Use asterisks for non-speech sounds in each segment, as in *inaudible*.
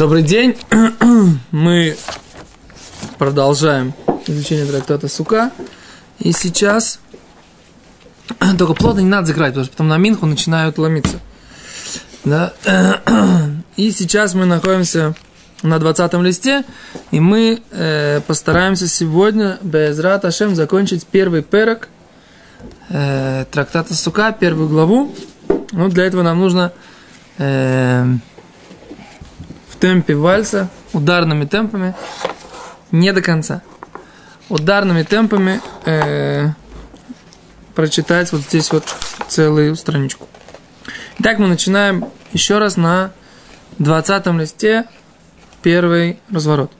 Добрый день. *clears throat* Мы продолжаем изучение трактата Сука. И сейчас... *clears throat* Только плотно не надо закрывать, потому что потом на Минху начинают ломиться. Да? *clears throat* И сейчас мы находимся на 20 листе, и мы э, постараемся сегодня, без Ашем, закончить первый перок э, трактата Сука, первую главу. Ну, для этого нам нужно э, темпе вальса, ударными темпами, не до конца, ударными темпами э, прочитать вот здесь вот целую страничку. Итак, мы начинаем еще раз на 20 листе первый разворот.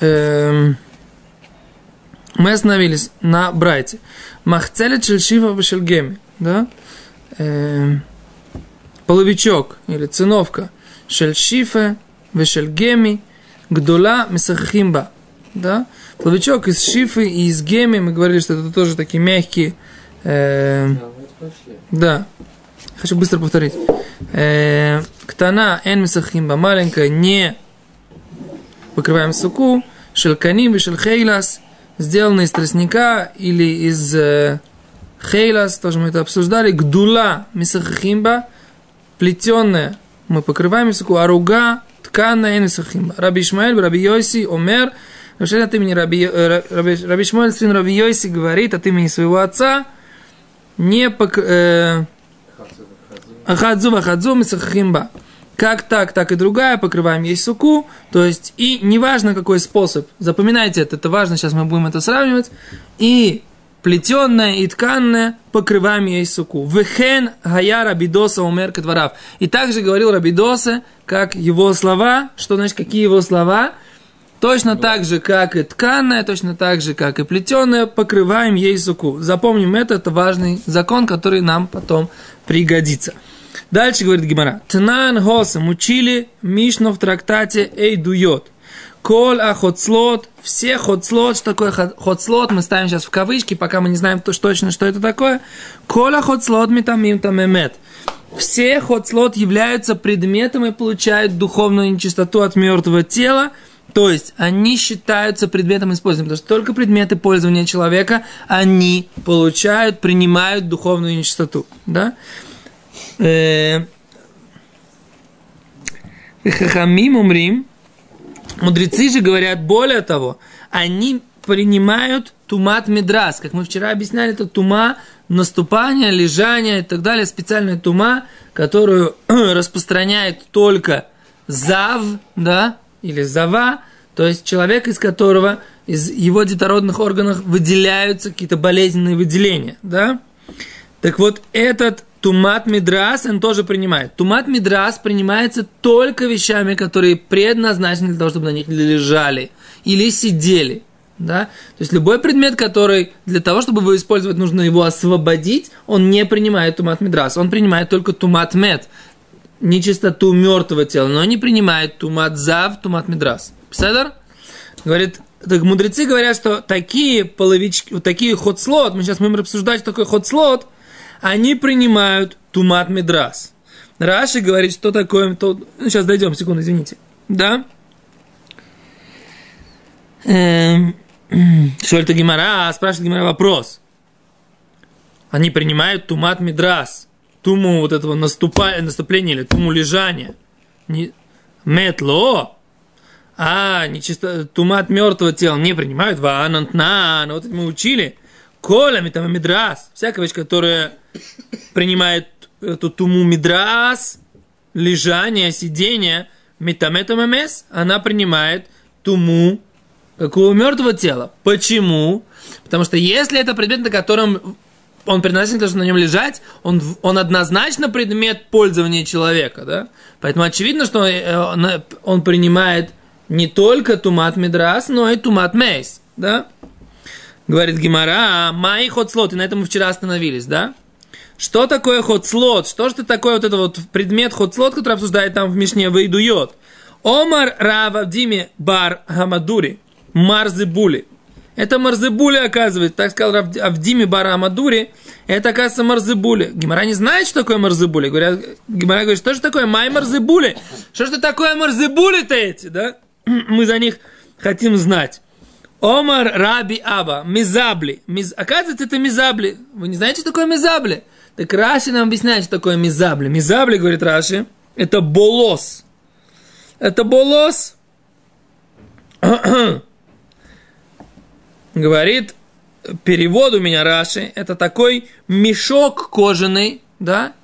Эм, мы остановились на Брайте. Махцеля Чельшива Башельгеми. Да? Эм, половичок или циновка Шельшифе Вешельгеми Гдула Месахимба. Да? Половичок из шифы и из геми. Мы говорили, что это тоже такие мягкие. Э, да. Хочу быстро повторить. Э, ктана эн мисахимба. Маленькая не покрываем суку. Шелканим и шельхейлас. Сделанный из тростника или из э, хейлас. Тоже мы это обсуждали. Гдула мисахимба. Плетенная. Мы покрываем суку. Аруга тканная эн мисахимба. Раби Ишмаэль, Раби Йоси, Омер. Вообще от имени Раби, Раби, Раби Шмуэль, сын Раби Йоси, говорит от имени своего отца, не пок... Э, Ахадзу вахадзу мисахимба. Как так, так и другая, покрываем ей суку. То есть, и неважно какой способ, запоминайте это, это важно, сейчас мы будем это сравнивать. И плетенная и тканная покрываем ей суку. Вехен гая рабидоса умер катварав. И также говорил рабидоса, как его слова, что значит, какие его слова, точно так же, как и тканная, точно так же, как и плетеная, покрываем ей суку. Запомним это, это важный закон, который нам потом пригодится. Дальше говорит Гимара. Тнан Хосам учили Мишну в трактате Эй дует. Коль ахоцлот, все хоцлот, что такое хоцлот, мы ставим сейчас в кавычки, пока мы не знаем точно, что это такое. Коль ахоцлот митамим тамемет. Все хоцлот являются предметом и получают духовную нечистоту от мертвого тела, то есть они считаются предметом использования, потому что только предметы пользования человека, они получают, принимают духовную нечистоту. Да? Хахамим умрим. Мудрецы же говорят более того, они принимают тумат медрас. Как мы вчера объясняли, это тума наступания, лежания и так далее. Специальная тума, которую *clears throat* распространяет только зав, да, или зава, то есть человек, из которого из его детородных органов выделяются какие-то болезненные выделения, да. Так вот, этот Тумат Мидрас он тоже принимает. Тумат Мидрас принимается только вещами, которые предназначены для того, чтобы на них лежали или сидели. Да? То есть любой предмет, который для того, чтобы его использовать, нужно его освободить, он не принимает тумат мидрас. Он принимает только тумат мед, нечистоту мертвого тела, но не принимает тумат зав, тумат мидрас. Пседар? Говорит, так мудрецы говорят, что такие половички, такие ход-слот, мы сейчас будем обсуждать, что такое ход-слот, они принимают тумат медрас. Раши говорит, что такое... То... Ну, сейчас дойдем, секунду, извините. Да? Эм... *clears throat* Шольта Гимара, спрашивает Гимара вопрос. Они принимают тумат медрас. Туму вот этого наступа... наступления или туму лежания. Не... Метло. А, нечисто, тумат мертвого тела не принимают. Ванантна, вот это мы учили. Колями там мидрас. Всякая вещь, которая принимает эту туму мидрас, лежание, сидение, метаметом МС, она принимает туму какого мертвого тела. Почему? Потому что если это предмет, на котором он предназначен того, чтобы на нем лежать, он, он однозначно предмет пользования человека, да? Поэтому очевидно, что он, э, он принимает не только тумат мидрас, но и тумат мейс, да? Говорит Гимара, мои ходслот, и на этом мы вчера остановились, да? Что такое ходслот? Что же это такое вот это вот предмет ходслот, который обсуждает там в Мишне выйдует? Омар Рава Диме Бар Хамадури Марзы Були. Это Марзебули, оказывается. Так сказал Авдиме Бара Амадури. Это, оказывается, Марзебули. Гимара не знает, что такое Марзебули. Говорят, Гимара говорит, что же такое Май Марзебули? Что же такое Марзебули-то эти, да? *clears throat* Мы за них хотим знать. Омар Раби Аба, Мизабли. Миз... Оказывается, это Мизабли. Вы не знаете, что такое Мизабли? Так Раши нам объясняет, что такое Мизабли. Мизабли, говорит Раши, это болос. Это болос. *coughs* говорит, перевод у меня Раши, это такой мешок кожаный, да,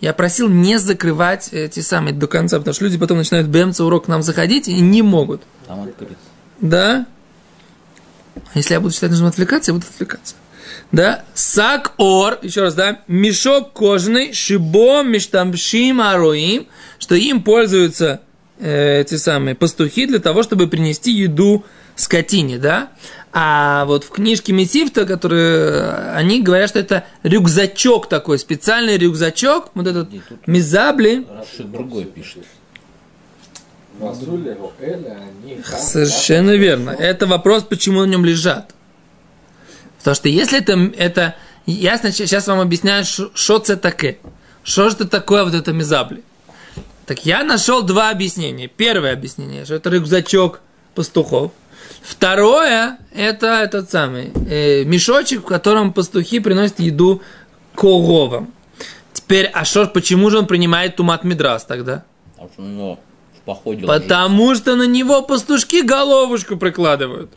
я просил не закрывать эти самые до конца, потому что люди потом начинают БМЦ урок к нам заходить и не могут. Там открыт. Да. Если я буду считать нужно отвлекаться, я буду отвлекаться. Да, сак ор, еще раз, да, мешок кожаный, шибо миштамшим ароим, что им пользуются э, эти самые пастухи для того, чтобы принести еду скотине, да. А вот в книжке Месифта, которые они говорят, что это рюкзачок такой, специальный рюкзачок, вот этот Нет, мизабли. другой пишет. Совершенно верно. Это вопрос, почему на нем лежат. Потому что если это, это я сейчас вам объясняю, что это такое. Что же это такое вот это мизабли? Так я нашел два объяснения. Первое объяснение, что это рюкзачок пастухов – Второе, это этот самый э, мешочек, в котором пастухи приносят еду коровам. Теперь, а что, почему же он принимает тумат мидрас тогда? Потому что походе Потому что на него пастушки головушку прикладывают.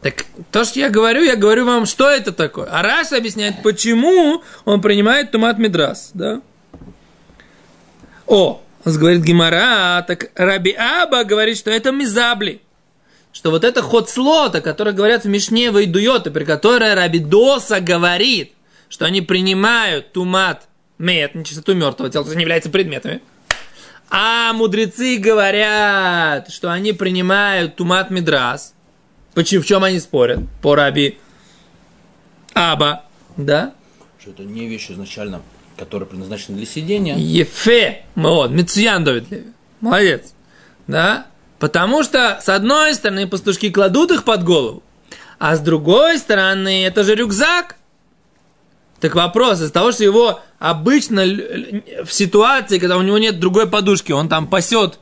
Так то, что я говорю, я говорю вам, что это такое. А Раш объясняет, почему он принимает тумат мидрас, да? О, говорит Гимара, так Раби Аба говорит, что это мизабли что вот это ход слота, который говорят в Мишне Вайдуйота, при которой Рабидоса говорит, что они принимают тумат мед, нечистоту мертвого тела, то не является предметами. А мудрецы говорят, что они принимают тумат мидрас. Почему, в чем они спорят? По раби Аба, да? Что это не вещь изначально, которая предназначена для сидения. Ефе, вот, Давид Молодец. Да? Потому что, с одной стороны, пастушки кладут их под голову, а с другой стороны, это же рюкзак. Так вопрос из того, что его обычно в ситуации, когда у него нет другой подушки, он там пасет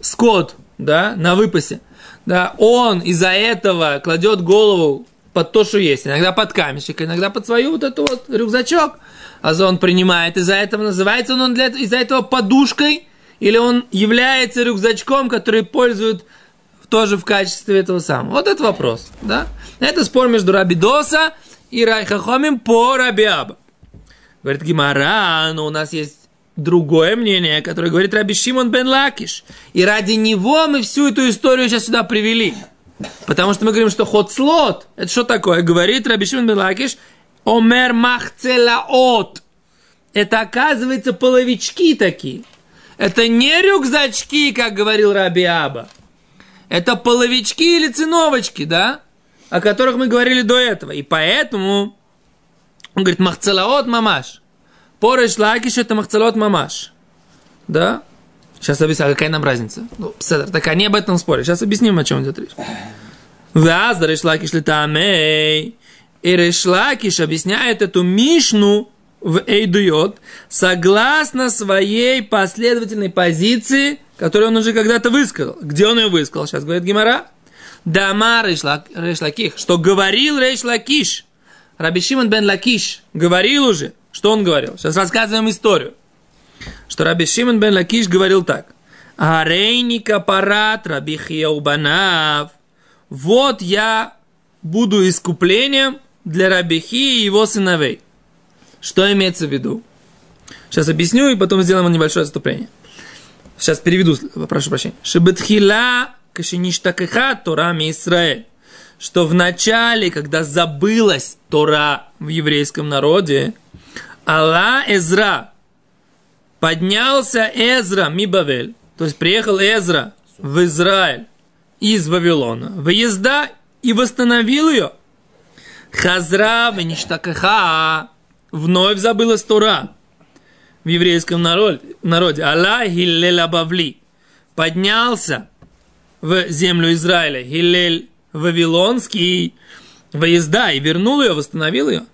скот, да, на выпасе, да, он из-за этого кладет голову под то, что есть. Иногда под камешек, иногда под свою вот эту вот рюкзачок. А он принимает из-за этого, называется он для из-за этого подушкой – или он является рюкзачком, который пользуют тоже в качестве этого самого? Вот это вопрос, да? Это спор между Раби Доса и חכמים по Раби Аба. Говорит Гимара, но у нас есть другое мнение, которое говорит Раби Шимон бен Лакиш. И ради него мы всю эту историю сейчас сюда привели. Потому что мы говорим, что חוצלות. Это что такое? Говорит Раби Шимон бен Лакиш, אומר מחצלאות. Это оказывается половички такие. Это не рюкзачки, как говорил Раби Аба. Это половички или циновочки, да? О которых мы говорили до этого. И поэтому он говорит, מחצלאות ממש. По Реш Лакиш это מחצלאות ממש. Да? Сейчас объясню, а какая нам разница? Ну, סדר, так они об этом спорят. Сейчас объясним, о чем идет речь. ואזדא ריש לקיש לטעמיה. И Реш Лакиш объясняет эту мишну в Эйдуйот, согласно своей последовательной позиции, которую он уже когда-то высказал. Где он ее высказал? Сейчас говорит Гимара. דאמר ריש לקיש, что говорил Рейш Лакиш. Раби Шимон бен Лакиш говорил уже. Что он говорил? Сейчас рассказываем историю. Что Раби Шимон бен Лакиш говорил так. הריני כפרת רבי חייא ובניו. Вот я буду искуплением для Раби Хии и его сыновей. Что имеется в виду? Сейчас объясню и потом сделаем небольшое отступление. Сейчас переведу, прошу прощения. Шебетхила кашиништакеха Торами Израиль. Что в начале, когда забылась Тора в еврейском народе, Алла Эзра, поднялся Эзра Мибавель, то есть приехал Эзра в Израиль из Вавилона, выезда и восстановил ее. Хазра веништакаха вновь забылась Тора в еврейском народе. Аллах Хиллель Абавли поднялся в землю Израиля. Хиллель Вавилонский, выезда, и вернул ее, восстановил ее.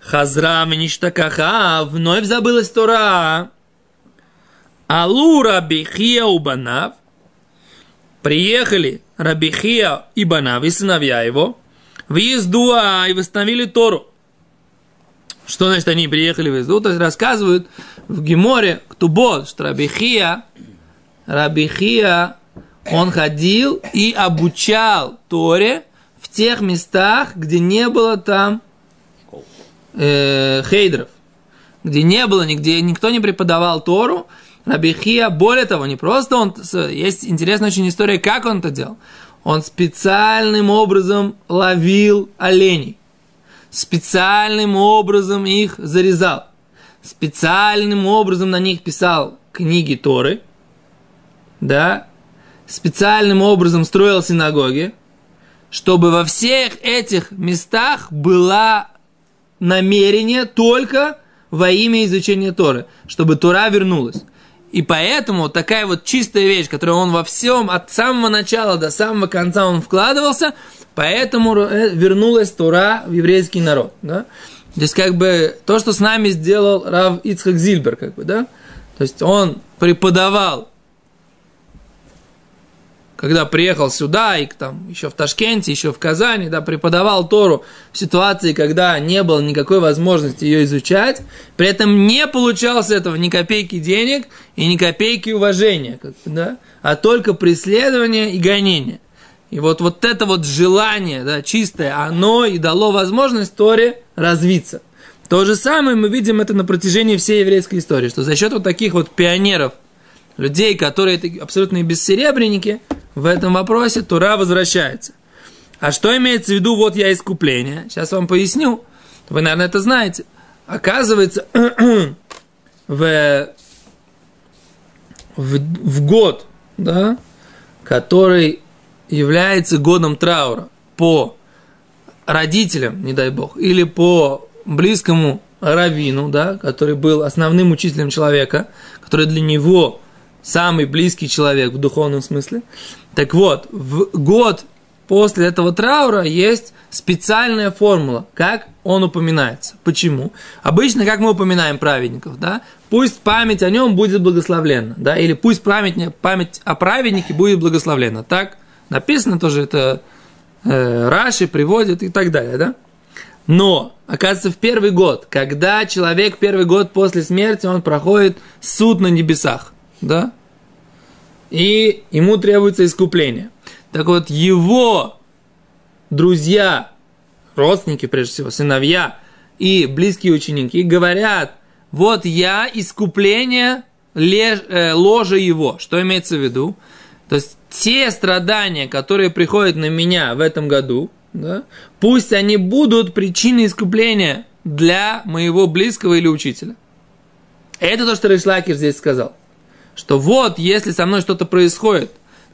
Хазра Миништакаха, вновь забылась Тора. Алу Рабихия Убанав, приехали Рабихия и Банав, и сыновья его, в Ездуа и восстановили Тору. Что значит они приехали в Езду? То есть рассказывают в Геморе, Ктубот, что Рабихия, Рабихия, он ходил и обучал Торе в тех местах, где не было там э, хейдров, где не было нигде, никто не преподавал Тору, Рабихия, более того, не просто он, есть интересная очень история, как он это делал. Он специальным образом ловил оленей, специальным образом их зарезал, специальным образом на них писал книги Торы, да, специальным образом строил синагоги, чтобы во всех этих местах было намерение только во имя изучения Торы, чтобы Тора вернулась. И поэтому такая вот чистая вещь, которую он во всем, от самого начала до самого конца он вкладывался, поэтому э, вернулась Тора в еврейский народ. Да? Есть, как бы, то, что с нами сделал Рав Ицхак Зильбер, как бы, да? То есть, он преподавал когда приехал сюда, и там еще в Ташкенте, еще в Казани, да, преподавал Тору в ситуации, когда не было никакой возможности ее изучать, при этом не получалось этого ни копейки денег и ни копейки уважения, как бы, да, а только преследование и гонение. И вот, вот это вот желание, да, чистое, оно и дало возможность Торе развиться. То же самое мы видим это на протяжении всей еврейской истории, что за счет вот таких вот пионеров, людей, которые абсолютно бессеребренники, в этом вопросе Тура возвращается. А что имеется в виду, вот я искупление? Сейчас вам поясню. Вы, наверное, это знаете. Оказывается, *clears throat* в, в, в год, да, который является годом траура по родителям, не дай бог, или по близкому раввину, да, который был основным учителем человека, который для него самый близкий человек в духовном смысле. Так вот, в год после этого траура есть специальная формула, как он упоминается. Почему? Обычно, как мы упоминаем праведников, да, пусть память о нем будет благословленна, да, или пусть память, память о праведнике будет благословленна. Так написано тоже, это э, Раши приводит и так далее, да. Но, оказывается, в первый год, когда человек первый год после смерти, он проходит суд на небесах да, и ему требуется искупление. Так вот, его друзья, родственники, прежде всего, сыновья и близкие ученики говорят, вот я искупление э, ложа его. Что имеется в виду? То есть те страдания, которые приходят на меня в этом году, да, пусть они будут причиной искупления для моего близкого или учителя. Это то, что Ришлакер здесь сказал что вот, если со мной что-то происходит,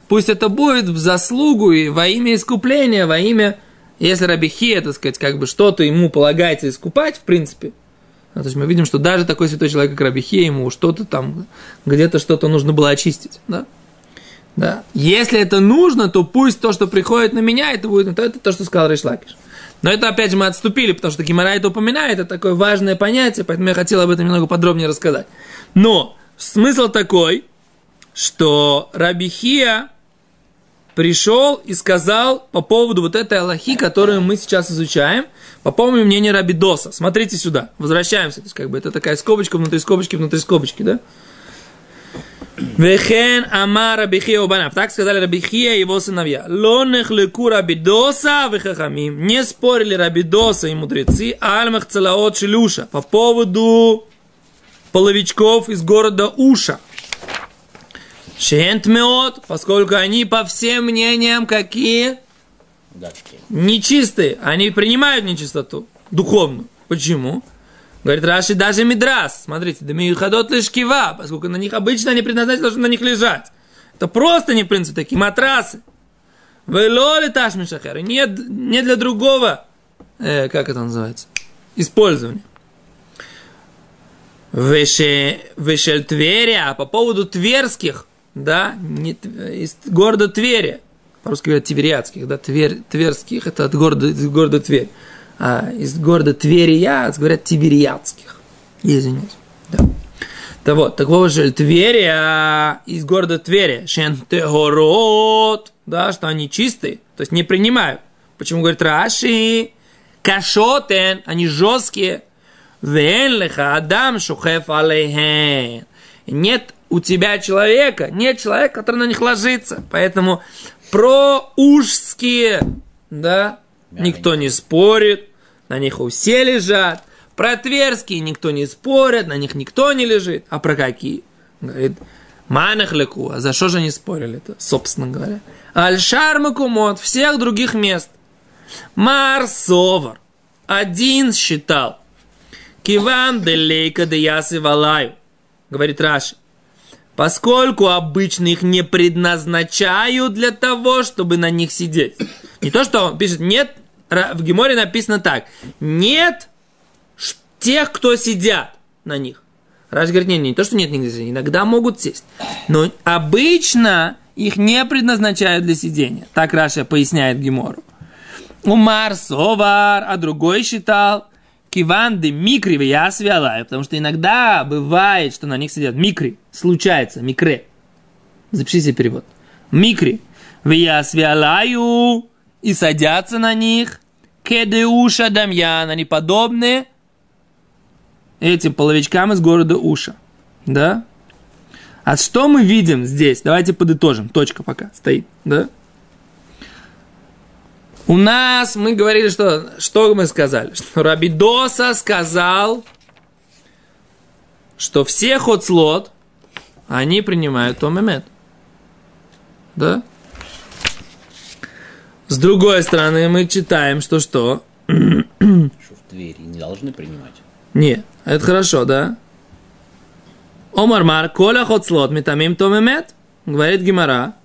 пусть это будет в заслугу и во имя искупления, во имя, если Рабихия, так сказать, как бы что-то ему полагается искупать, в принципе, то есть мы видим, что даже такой святой человек, как Рабихия, ему что-то там, где-то что-то нужно было очистить, да? Да. Если это нужно, то пусть то, что приходит на меня, это будет, то это то, что сказал Ришлакиш. Но это опять же мы отступили, потому что Гимара это упоминает, это такое важное понятие, поэтому я хотел об этом немного подробнее рассказать. Но Смысл такой, что Рабихия пришел и сказал по поводу вот этой Аллахи, которую мы сейчас изучаем, по поводу мнения Рабидоса. Смотрите сюда, возвращаемся. То есть, как бы это такая скобочка внутри скобочки, внутри скобочки, да? Вехен ама Рабихия Убанав. Так сказали Рабихия и его сыновья. Лонех леку Рабидоса вехахамим. Не спорили Рабидоса и мудрецы, альмах целаот шелюша. По поводу половичков из города Уша. Шентмеот, поскольку они по всем мнениям какие? Гадкие. Нечистые. Они принимают нечистоту духовную. Почему? Говорит Раши, даже Мидрас. Смотрите, да миюхадот лишь кива, поскольку на них обычно они предназначены, чтобы на них лежать. Это просто не, в принципе, такие матрасы. Велоли ташмишахер. Нет, не для другого, э, как это называется, использования. Вешель Тверя, по поводу тверских, да, не, из города Твери, по-русски говорят тивериадских, да, Тверь, тверских, это от города, из города Тверь. А из города Тверия говорят тивериадских. Извиняюсь. Да. Так вот, такого же Тверия из города Твери, Шентегород, да, что они чистые, то есть не принимают. Почему говорит Раши? Кашотен, они жесткие. Вен леха адам шухеф алейхен. Нет у тебя человека, нет человека, который на них ложится. Поэтому про ужские, да, никто не спорит, на них все лежат. Про тверские никто не спорит, на них никто не лежит. А про какие? Говорит, манах леку. А за что же они спорили-то, собственно говоря? Альшар Макумот, всех других мест. Марсовар. Один считал. Киван делейка де ясы валаю. Говорит Раши. Поскольку обычно их не предназначают для того, чтобы на них сидеть. Не то, что он пишет, нет, в Геморе написано так. Нет тех, кто сидят на них. Раш говорит, нет, не то, что нет нигде иногда могут сесть. Но обычно их не предназначают для сидения. Так Раша поясняет Гемору. Умар Совар, а другой считал, Киванды микри в ясвиалаю, потому что иногда бывает, что на них сидят микри, случается, микре. Запишите перевод. Микри в ясвиалаю и садятся на них. Кедеуша дамьян, они подобны этим половичкам из города Уша. Да? А что мы видим здесь? Давайте подытожим. Точка пока стоит. Да? У нас мы говорили, что, что мы сказали? Что Рабидоса сказал, что все хоцлот, они принимают Томемет. Да? С другой стороны, мы читаем, что что? Что в Твери не должны принимать. Не, это хорошо, да? Омар Мар, коля хоцлот метамим томемет, говорит Гимара,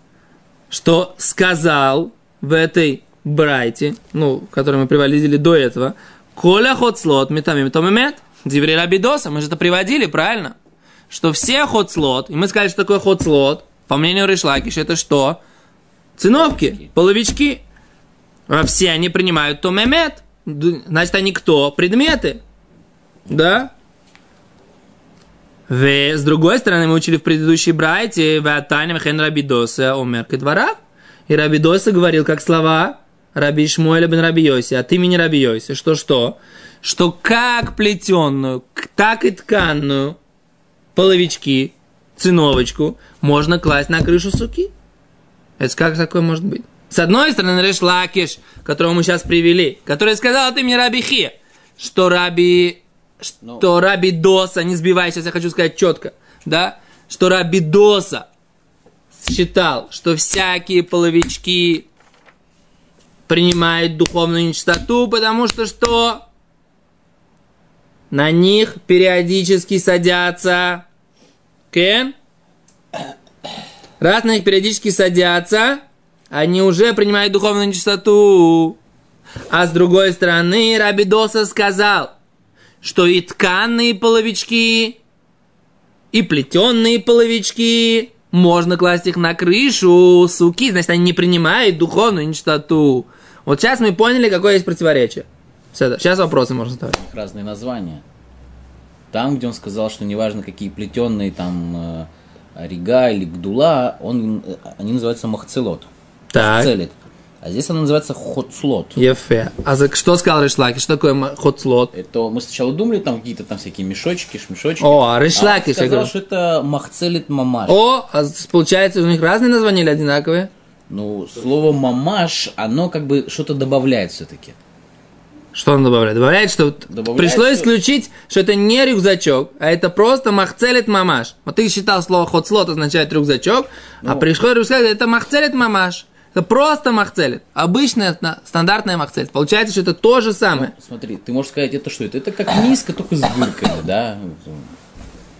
что сказал в этой Брайте, ну, который мы приводили до этого, Коля хоцлот метамим томемет, Диври Рабидоса, мы же это приводили, правильно? Что все хоцлот, и мы сказали, что такое хоцлот, по мнению Ришлакиш, это что? Циновки, половички. А все они принимают томемет. Значит, они кто? Предметы. Да? В, с другой стороны, мы учили в предыдущей брайте, в Атане Хен Рабидоса Омер двора. И Рабидоса говорил как слова Раби Шмуэля бен Раби Йоси, от имени Раби Йоси, что что? Что как плетенную, так и тканную половички, циновочку можно класть на крышу суки. Это как такое может быть? С одной стороны, Реш Лакиш, которого мы сейчас привели, который сказал от имени Раби Хи, что Раби, что no. Раби Доса, не сбивай, сейчас я хочу сказать четко, да, что Раби Доса считал, что всякие половички принимает духовную нечистоту, потому что что? На них периодически садятся. Кен? Раз на них периодически садятся, они уже принимают духовную нечистоту. А с другой стороны, Рабидоса сказал, что и тканные половички, и плетенные половички, можно класть их на крышу, суки, значит, они не принимают духовную нечистоту. Вот сейчас мы поняли, какое есть противоречие. Сейчас вопросы можно задавать. Разные названия. Там, где он сказал, что неважно, какие плетенные там э, рига или гдула, он, э, они называются махцелот. Так. Махцелит. А здесь она называется хотслот. Ефе. А за что сказал Ришлаки? Что такое хотслот? Это мы сначала думали, там какие-то там всякие мешочки, шмешочки. О, а Ришлаки а сказал, что это махцелит мамаш. О, а получается у них разные названия или одинаковые? Ну, слово мамаш, оно как бы что-то добавляет все-таки. Что он добавляет? Добавляет, что добавляет, пришлось что... исключить, что это не рюкзачок, а это просто махцелит мамаш. Вот ты считал слово хотслот означает рюкзачок, а ну, а пришлось сказать, это махцелит мамаш. Это просто махцелит. Обычная, стандартная махцелит. Получается, что это то же самое. Ну, смотри, ты можешь сказать, это что? Это, это как миска, только с дырками, да?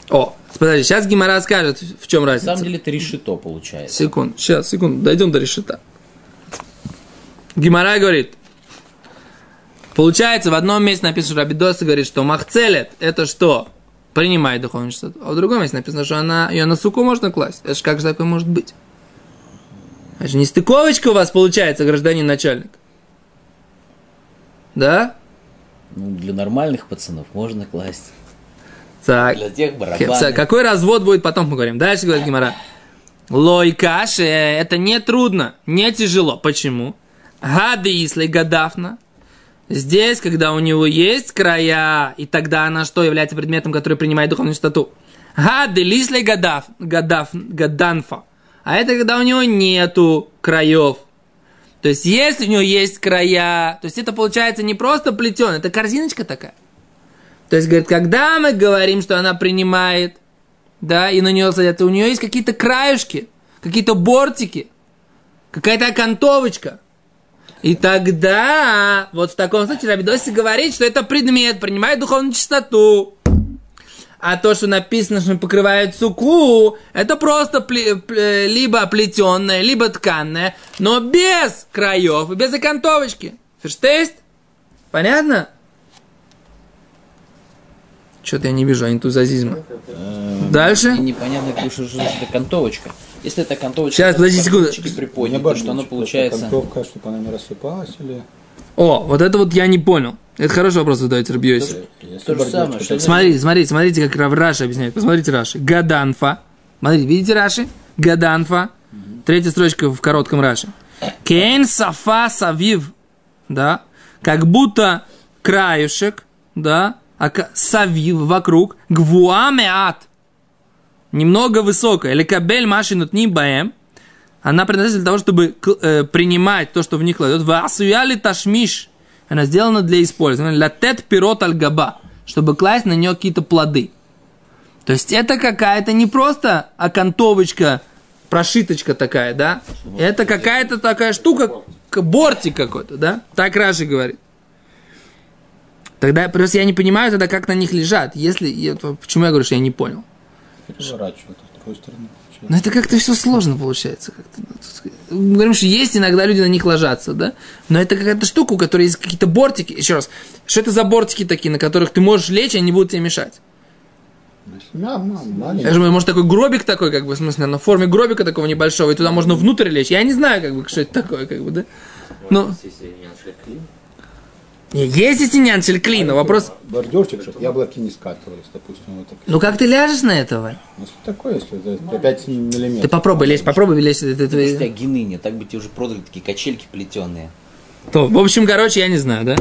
О, подожди, сейчас Гимара скажет, в чем разница. На самом деле это решето получается. Секунд, сейчас, секунду, дойдем до решета. Гимара говорит, получается, в одном месте написано, что Рабидоса говорит, что махцелет – это что? Принимает духовную чистоту. А в другом месте написано, что она, ее на суку можно класть. Это же как же такое может быть? Это же не стыковочка у вас получается, гражданин начальник. Да? Ну, для нормальных пацанов можно класть. Так. Для тех барабанных. Какой развод будет, потом поговорим. Дальше говорит Гимара. Лой каши, это не трудно, не тяжело. Почему? Гады, если гадафна. Здесь, когда у него есть края, и тогда она что является предметом, который принимает духовную чистоту? Гады, лисли гадаф, гадаф, гаданфа. А это когда у него нету краев. То есть, если у него есть края, то есть это получается не просто плетен, это корзиночка такая. То есть, говорит, когда мы говорим, что она принимает, да, и на нее садятся, у нее есть какие-то краюшки, какие-то бортики, какая-то окантовочка. И тогда, вот в таком случае, Рабидоси говорит, что это предмет, принимает духовную чистоту. А то, что написано, что покрывает суку, это просто пле- пле- либо плетенное, либо тканное, но без краев и без окантовочки. Ферштейст? Понятно? Что-то я не вижу энтузиазма. Эм, Дальше? И непонятно, что, что значит окантовочка. Если это окантовочка, Сейчас, то подожди секунду. приподнята, что она бабушка, получается... Окантовка, чтобы она не рассыпалась или... О, вот это вот я не понял. Это хороший вопрос задаете, Рабьёси. То же самое, что- Смотрите, смотрите, смотрите, как Раши объясняет. Посмотрите Раши. Гаданфа. Смотрите, видите Раши? Гаданфа. Третья строчка в коротком Раши. Кейн сафа савив. Да. Как будто краюшек, да, савив вокруг, гвуамеат. Немного высокая. Или кабель машинут баем. Она предназначена для того, чтобы э, принимать то, что в них кладет. Васуяли ташмиш. Она сделана для использования. Латет пирот аль габа. Чтобы класть на нее какие-то плоды. То есть это какая-то не просто окантовочка, прошиточка такая, да? Это какая-то такая штука, бортик какой-то, да? Так Раши говорит. Тогда просто я не понимаю тогда, как на них лежат. Если, я- почему я говорю, что я не понял? переворачивают с другой стороны. Но это как-то все сложно получается. Как-то, ну, Мы говорим, что есть иногда люди на них ложатся, да? Но это какая-то штука, у которой есть какие-то бортики. Еще раз, что это за бортики такие, на которых ты можешь лечь, и они будут тебе мешать? Да, ма- Я маленький. же, может, такой гробик такой, как бы, в смысле, на форме гробика такого небольшого, и туда можно внутрь лечь. Я не знаю, как бы, что это такое, как бы, да? Ну, не, есть и синян клин, но вопрос... Бордюрчик, чтобы яблоки не скатывались, допустим. Вот так. Ну, как ты ляжешь на этого? Ну, что такое, если это 5 миллиметров? Ты попробуй лечь, попробуй лечь. это- это- Если тебя гены так бы тебе уже продали такие качельки плетеные. То, в общем, короче, я не знаю, да?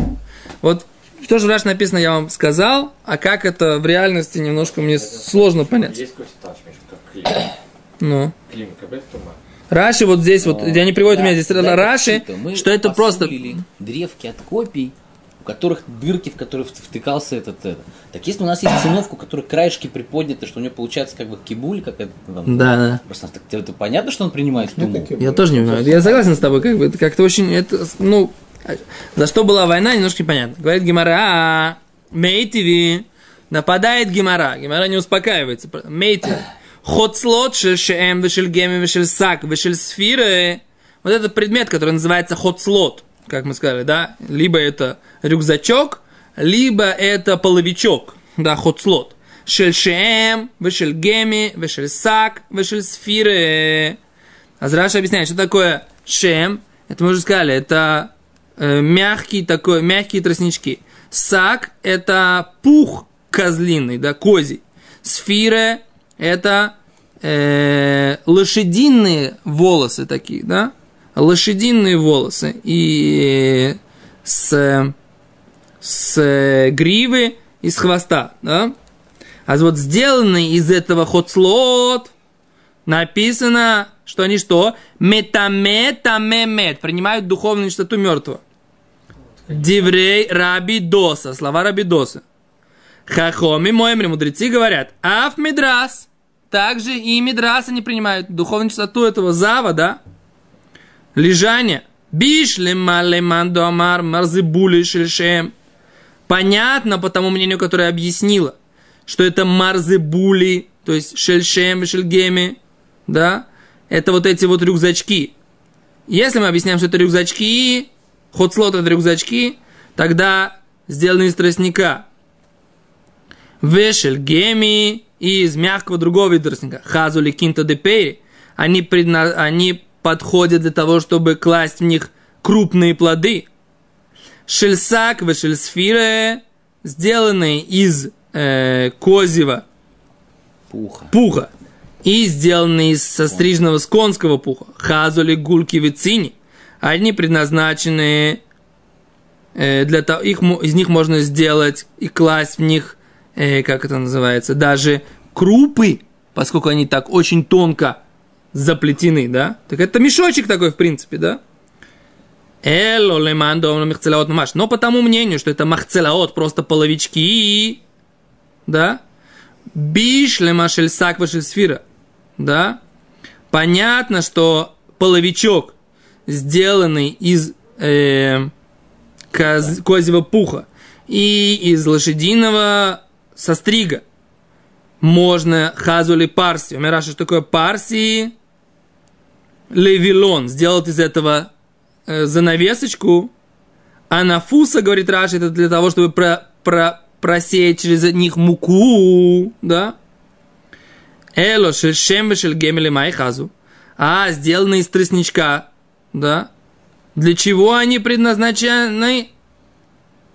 Вот что же в Раш написано, я вам сказал, а как это в реальности немножко мне сложно понять. Есть какой-то Миша, как клин. Ну. Клин, кабель тума. Раши вот здесь, вот, я не приводят у меня здесь Да, Раши, это что это просто... древки от копий, которых дырки, в которые вт- втыкался этот, это. Так если у нас есть циновка, у которой краешки приподняты, что у нее получается как бы кибуль, как это там, Да, да. Просто так- это понятно, что он принимает туму. Я тоже не понимаю. Я согласен с тобой, как бы, это как-то очень, это, ну, за что была война, немножко непонятно. Говорит Гимара, Мейтиви, нападает Гимара, Гимара не успокаивается. Мейтиви, Хоцлот, шельшем, вешель геми, вешель сак, вешель сфиры. Вот этот предмет, который называется хоцлот, как мы сказали, да, либо это рюкзачок, либо это половичок, да, хоцлот. Шельшем, вешель геми, вешель сак, вешель сфиры. Азраша объясняет, что такое шем. Это мы уже сказали, это э, мягкий такой, мягкие тростнички. Сак – это пух козлиный, да, козий. Сфира – это э, лошадиные волосы такие, да, лошадиные волосы. И с, с гривы и с хвоста, да. А вот сделанный из этого хоцлот, написано, что они что? Метаметамемет, принимают духовную чистоту мертвого. Диврей Раби Доса, слова Раби Доса. Хахоми Моемри, мудрецы говорят, Аф Мидрас, также и Мидрас они принимают духовную чистоту этого зава, да? Лежание. Биш лема леман доамар марзыбули шельшем. Понятно по тому мнению, которое объяснило, что это марзыбули, то есть шельшем, шельгеми, да? Это вот эти вот рюкзачки. Если мы объясняем, что это рюкзачки, ходслот это рюкзачки, тогда сделаны из тростника. Вешель геми из мягкого другого вида тростника. Хазули кинто де пейри. Они, предна... они подходят для того, чтобы класть в них крупные плоды. Шельсак в шельсфире, сделанные из э, козьего Пуха. пуха и сделанные из состриженного сконского пуха. Хазули, гульки, вицини. Они предназначены э, для того, их, из них можно сделать и класть в них, э, как это называется, даже крупы, поскольку они так очень тонко заплетены, да? Так это мешочек такой, в принципе, да? Эло лемандо махцелаот мамаш. Но по тому мнению, что это махцелаот, просто половички, да? Биш лемашель саквашель сфира, да? Понятно, что половичок, сделанный из э, коз- козьего пуха и из лошадиного сострига, можно хазули парси. Умираша, что такое парси? Левилон. Сделать из этого э, занавесочку. А нафуса, говорит Раша, это для того, чтобы про, про, просеять через них муку, да? Эло шельшем гемели майхазу. А, сделаны из тростничка, да? Для чего они предназначены?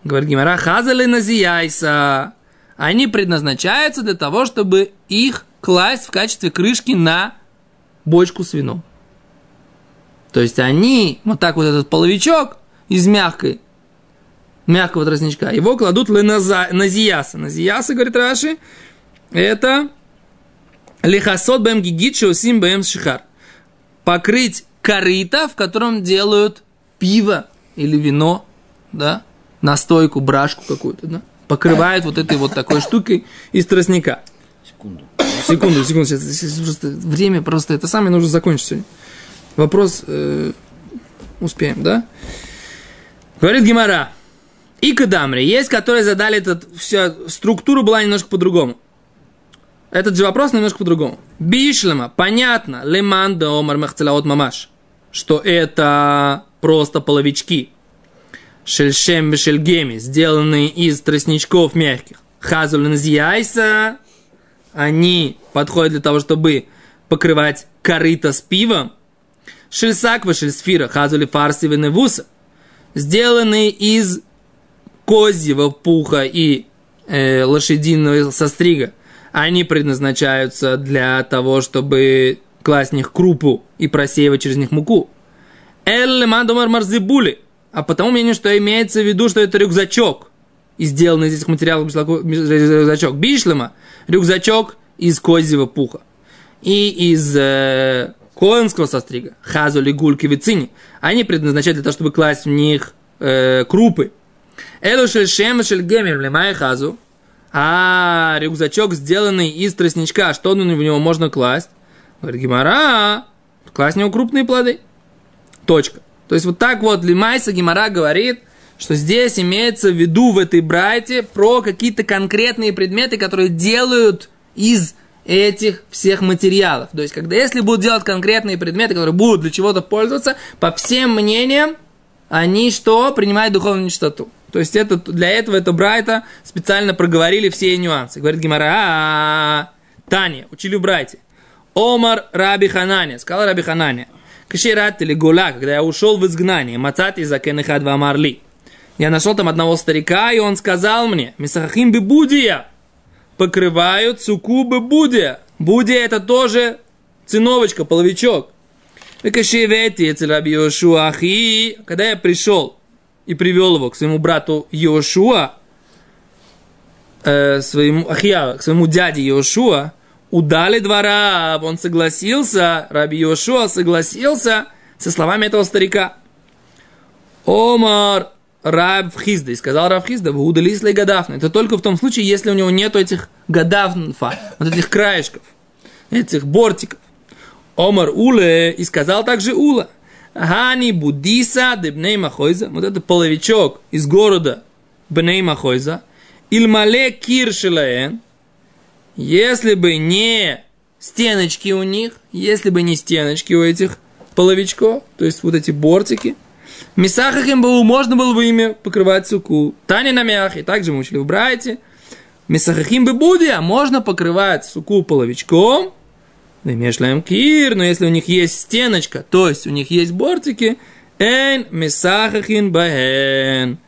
Говорит Гимара, хазали назияйса. Они предназначаются для того, чтобы их класть в качестве крышки на бочку с вином. То есть они, вот так вот этот половичок из мягкой, мягкого тростничка, его кладут леназа- назияса. Назияса, говорит Раши, это лихасот бэм гигит шоусим бэм шихар. Покрыть корыто, в котором делают пиво или вино, да, настойку, брашку какую-то, да, покрывают вот этой вот такой штукой из тростника. Секунду. Секунду, секунду, сейчас, сейчас просто время просто это самое нужно закончить сегодня. Вопрос э, успеем, да? Говорит Гимара. И Кадамри, есть, которые задали этот, вся структура была немножко по-другому. Этот же вопрос немножко по-другому. Бишлема, понятно, леман да омар махцелаот мамаш, что это просто половички. Шельшем бешельгеми, сделанные из тростничков мягких. Хазулин яйса, они подходят для того, чтобы покрывать корыто с пивом. Шельсаква шельсфира, хазули фарси веневуса, сделанные из козьего пуха и э, лошадиного сострига. Они предназначаются для того, чтобы класть в них крупу и просеивать через них муку. Элле мандомар марзибули. А потому мнению, что имеется в виду, что это рюкзачок. И сделанный из этих материалов рюкзачок. Бишлема. Рюкзачок из козьего пуха. И из э, коинского сострига. Хазули, гульки, вицини. Они предназначаются для того, чтобы класть в них э, крупы. Элу шельшем шельгемер лемай хазу. А рюкзачок, сделанный из тростничка, что в него можно класть? Говорит Гимара, класть в него крупные плоды. Точка. То есть вот так вот Лимайса Гимара говорит, что здесь имеется в виду в этой брайте про какие-то конкретные предметы, которые делают из этих всех материалов. То есть, когда если будут делать конкретные предметы, которые будут для чего-то пользоваться, по всем мнениям, они что? Принимают духовную нечистоту. То есть, это, для этого это Брайта специально проговорили все нюансы. Говорит Гимара, «А, Таня, учили Брайте. Омар Раби Ханания, сказал Раби Ханания. Кашират или Гула, когда я ушел в изгнание, Мацати за Кенехадва Марли. Я нашел там одного старика, и он сказал мне, Мисахахим Будия покрывают сукубы Будия. Будия это тоже циновочка, половичок. Когда я пришел и привел его к своему брату Йошуа, э, своему Ахия, к своему дяде Йошуа, удали двора, он согласился, Раби Йошуа согласился со словами этого старика. Омар Раб Хизда, и сказал Раб Хизда, вы удались ли гадафна. Это только в том случае, если у него нету этих гадафнфа, вот этих краешков, этих бортиков. Омар Уле, и сказал также Ула, Хани Будиса Дебней Махойза, вот это половичок из города Бней Махойза, Ильмале Киршилаен, если бы не стеночки у них, если бы не стеночки у этих половичков, то есть вот эти бортики, Мисахахим был, можно было бы ими покрывать суку. Тани на мяхе, также мы учили в Брайте. Мисахахим бы будия, можно покрывать суку половичком. Вимешлаем кир, но если у них есть стеночка, то есть у них есть бортики, эн мисахахин баэн,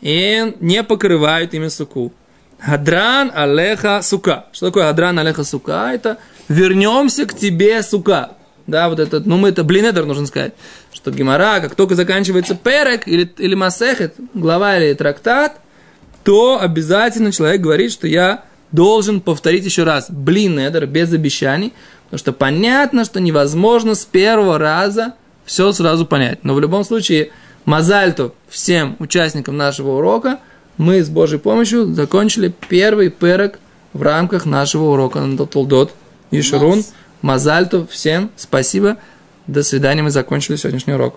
и не покрывают ими суку. Хадран алеха сука. Что такое хадран алеха сука? Это вернемся к тебе сука. Да, вот этот, ну мы это блинедер нужно сказать, что гемора, как только заканчивается перек или, или масехет, глава или трактат, то обязательно человек говорит, что я должен повторить еще раз блинедер без обещаний, потому что понятно, что невозможно с первого раза все сразу понять. Но в любом случае, мазальту всем участникам нашего урока мы с Божьей помощью закончили первый перек в рамках нашего урока на Толдот и Шурун. Мазальту всем спасибо. До свидания, мы закончили сегодняшний урок.